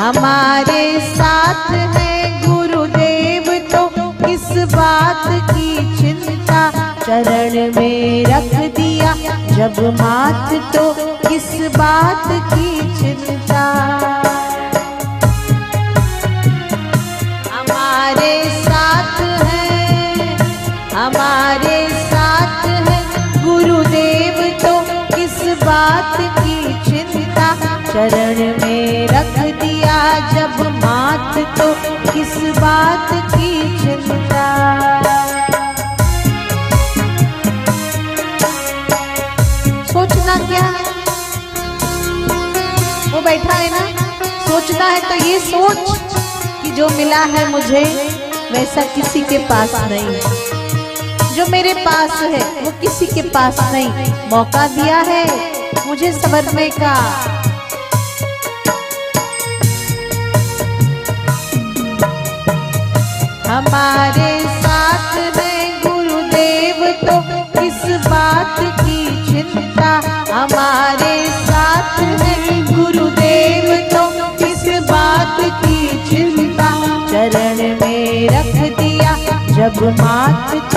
हमारे साथ है गुरुदेव तो किस बात की चिंता चरण में रख दिया। जब मात तो किस बात की चिंता। हमारे साथ है, हमारे साथ है गुरुदेव तो किस बात की चिंता चरण जो मिला है मुझे, वैसा किसी के पास नहीं। जो मेरे पास है, वो किसी के पास नहीं। मौका दिया है मुझे संवरने का। हमारे साथ में गुरुदेव तो किस बात की चिंता। हमारे साथ में गुरुदेव तो किस बात की जब मात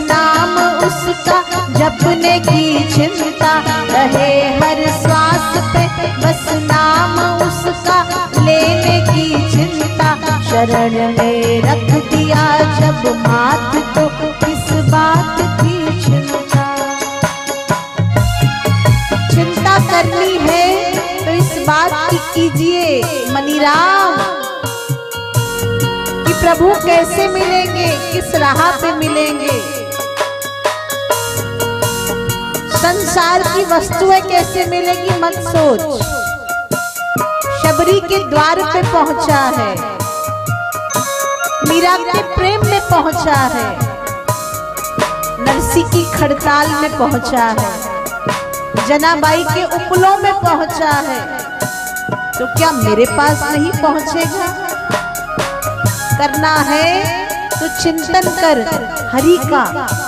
नाम उसका, जपने की चिंता रहे हर श्वास पे। बस नाम उसका, लेने की चिंता शरण में रख दिया। जब मात तो किस बात की चिंता? चिंता करनी है तो इस बात की कीजिए मनीराम प्रभु कैसे मिलेंगे, किस राह पे मिलेंगे? संसार की वस्तुएँ कैसे मिलेगी, मत सोच। शबरी के द्वार पे पहुँचा है। मीरा के प्रेम में पहुँचा है। नरसी की खड़ताल में पहुँचा है। जनाबाई के उपलों में पहुँचा है। तो क्या मेरे पास नहीं पहुंचेगा? करना है तो चिंतन कर, हरि का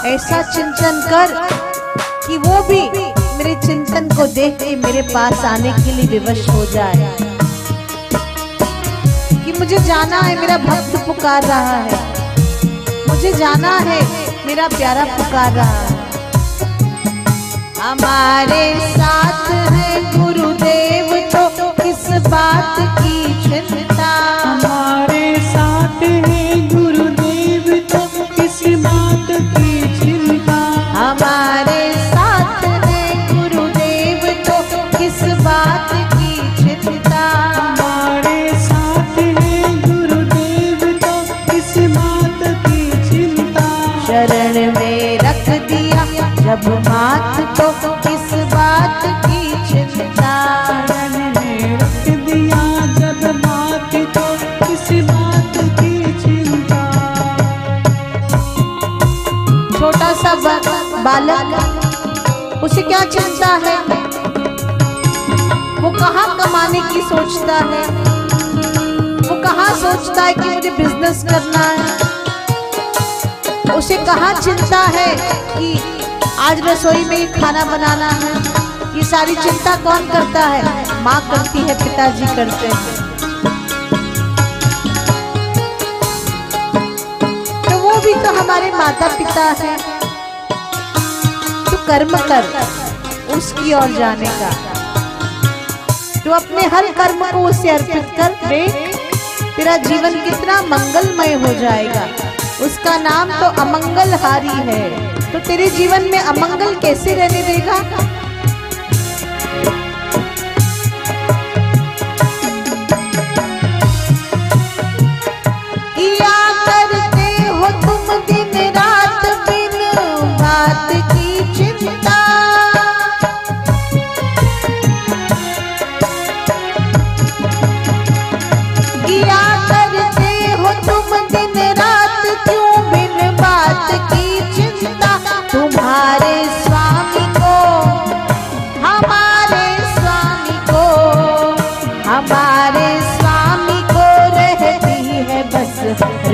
ऐसा चिंतन कर। कि वो भी मेरे चिंतन को देख के मेरे पास आने के लिए विवश हो जाए। कि मुझे जाना है, मेरा भक्त पुकार रहा है। मुझे जाना है, मेरा प्यारा पुकार रहा है। हमारे साथ है गुरुदेव। बालक, उसे क्या चिंता है? वो कहाँ कमाने की सोचता है? वो कहाँ सोचता है कि मुझे बिज़नेस करना है? उसे कहाँ चिंता है कि आज रसोई में ये खाना बनाना है? ये सारी चिंता कौन करता है? माँ करती है, पिताजी करते हैं। तो वो भी तो हमारे माता पिता हैं। कर्म कर, उसकी ओर जाने का। तो अपने हर कर्म को उसे अर्पित कर देख तेरा जीवन कितना मंगलमय हो जाएगा। उसका नाम तो अमंगलहारी है। तो तेरे जीवन में अमंगल कैसे रहने देगा?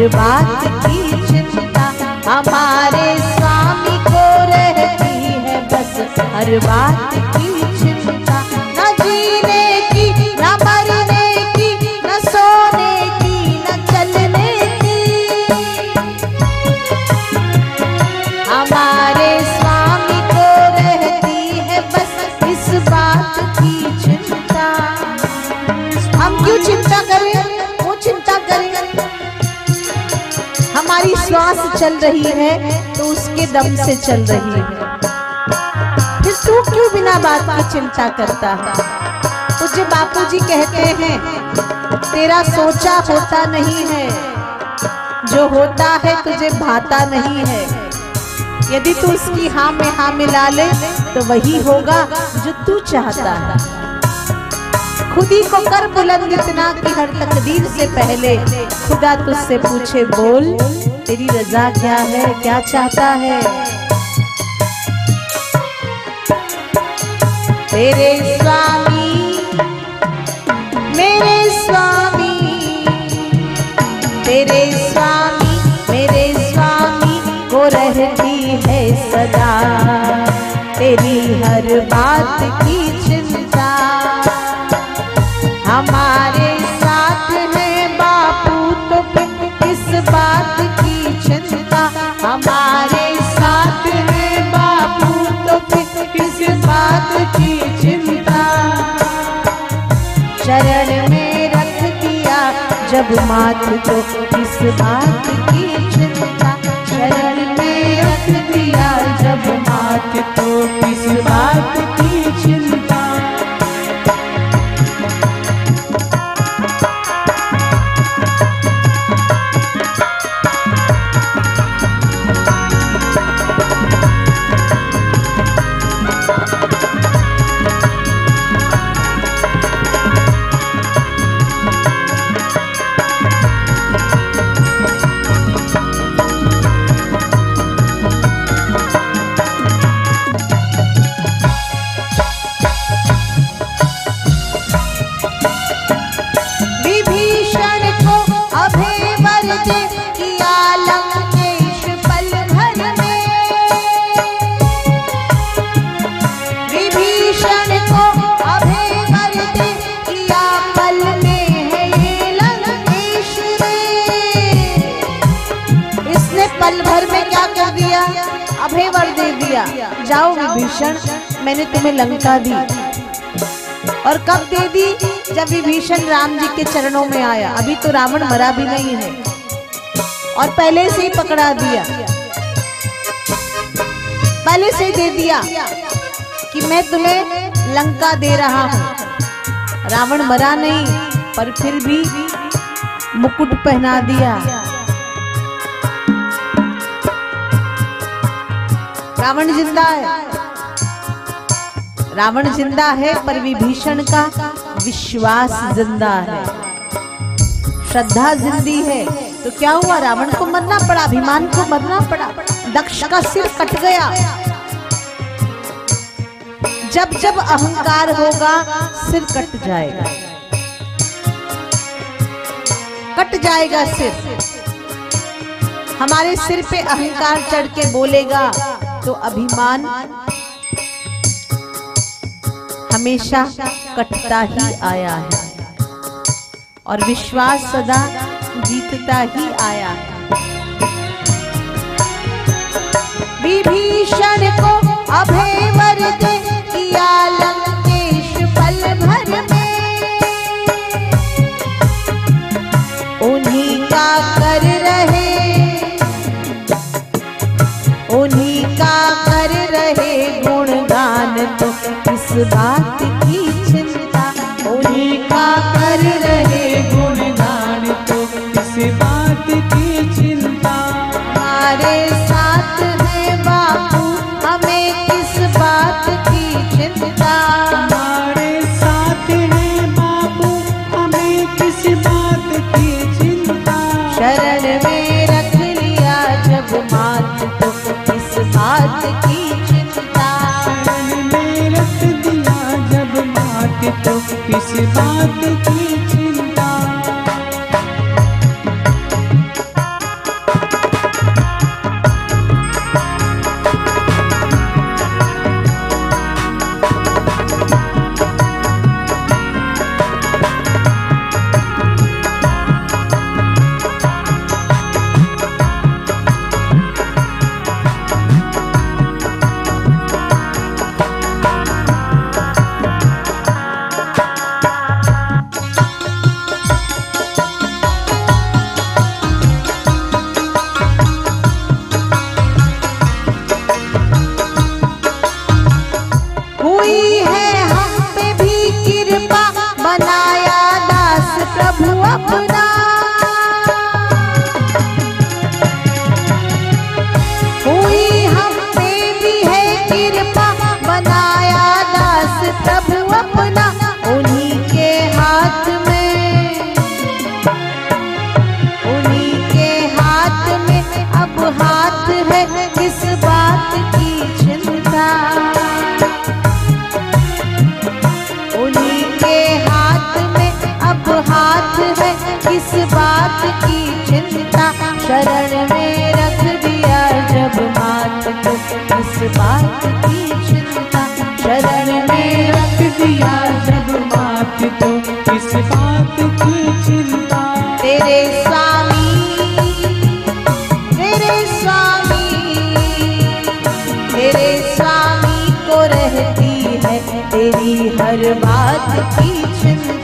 हर बात की चिंता हमारे स्वामी को रहती है बस हर बात की श्वास चल रही है तो उसके दम से चल रही है। फिर तू क्यों बिना बात की चिंता करता? है तुझे बापूजी कहते हैं, तेरा सोचा होता नहीं है, जो होता है तुझे भाता नहीं है। यदि तू उसकी हाँ में हाँ मिला ले तो वही होगा जो तू चाहता है। खुद ही को कर बुलंद इतना कि हर तकदीर से पहले खुदा तुझसे पूछे, बोल, तेरी रजा क्या है, क्या चाहता है? तेरे स्वामी, मेरे स्वामी, तेरे स्वामी, मेरे स्वामी को रहती है सदा। तेरी हर बात की चिंता जब मात तो किस बात की चिंता अभय वर दे दिया। जाओ विभीषण, मैंने तुम्हें लंका दी। और कब दे दी? जब विभीषण राम जी के चरणों में आया। अभी तो रावण मरा भी नहीं है। और पहले से ही पकड़ा दिया। पहले से दे दिया कि मैं तुम्हें लंका दे रहा हूँ। रावण मरा नहीं, पर फिर भी मुकुट पहना दिया। रावण ज़िंदा है। रावण ज़िंदा है पर विभीषण का विश्वास ज़िंदा है। श्रद्धा जिंदी है। तो क्या हुआ? रावण को मरना पड़ा, अभिमान को मरना पड़ा। दक्ष का सिर कट गया। जब जब अहंकार होगा, सिर कट जाएगा। कट जाएगा सिर। हमारे सिर पे अहंकार चढ़ के बोलेगा तो अभिमान हमेशा कटता ही आया है और विश्वास सदा जीतता ही आया है। विभीषण को अभय तो किस बात की चिंता उन्हीं का कर रहे गुणगान तो किस बात की चिंता। हमारे साथ है बापू, हमें किस बात की चिंता। हमारे साथ है बाबू हमें किस बात की चिंता। शरण में रख लिया जब मात तो किस बात की मात तो किस बात की किस बात की चिंता। शरण में रख दिया जब मात तो किस बात की चिंता। तेरे स्वामी तेरे स्वामी तेरे स्वामी को रहती है तेरी हर बात की चिंता।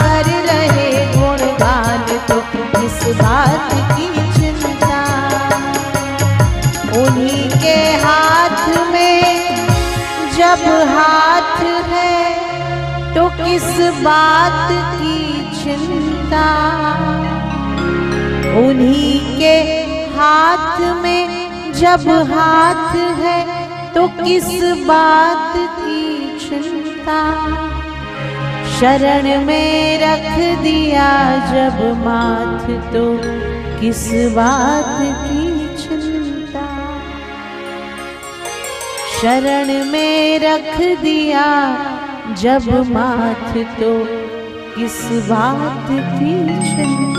कर रहे गुणगान तो किस बात की चिंता। उन्हीं के हाथ में जब हाथ है तो किस बात की चिंता? उन्हीं के हाथ में जब हाथ है तो किस बात की चिंता? शरण में रख दिया जब माथ तो किस बात की चिंता? शरण में रख दिया जब माथ तो किस बात की चिंता?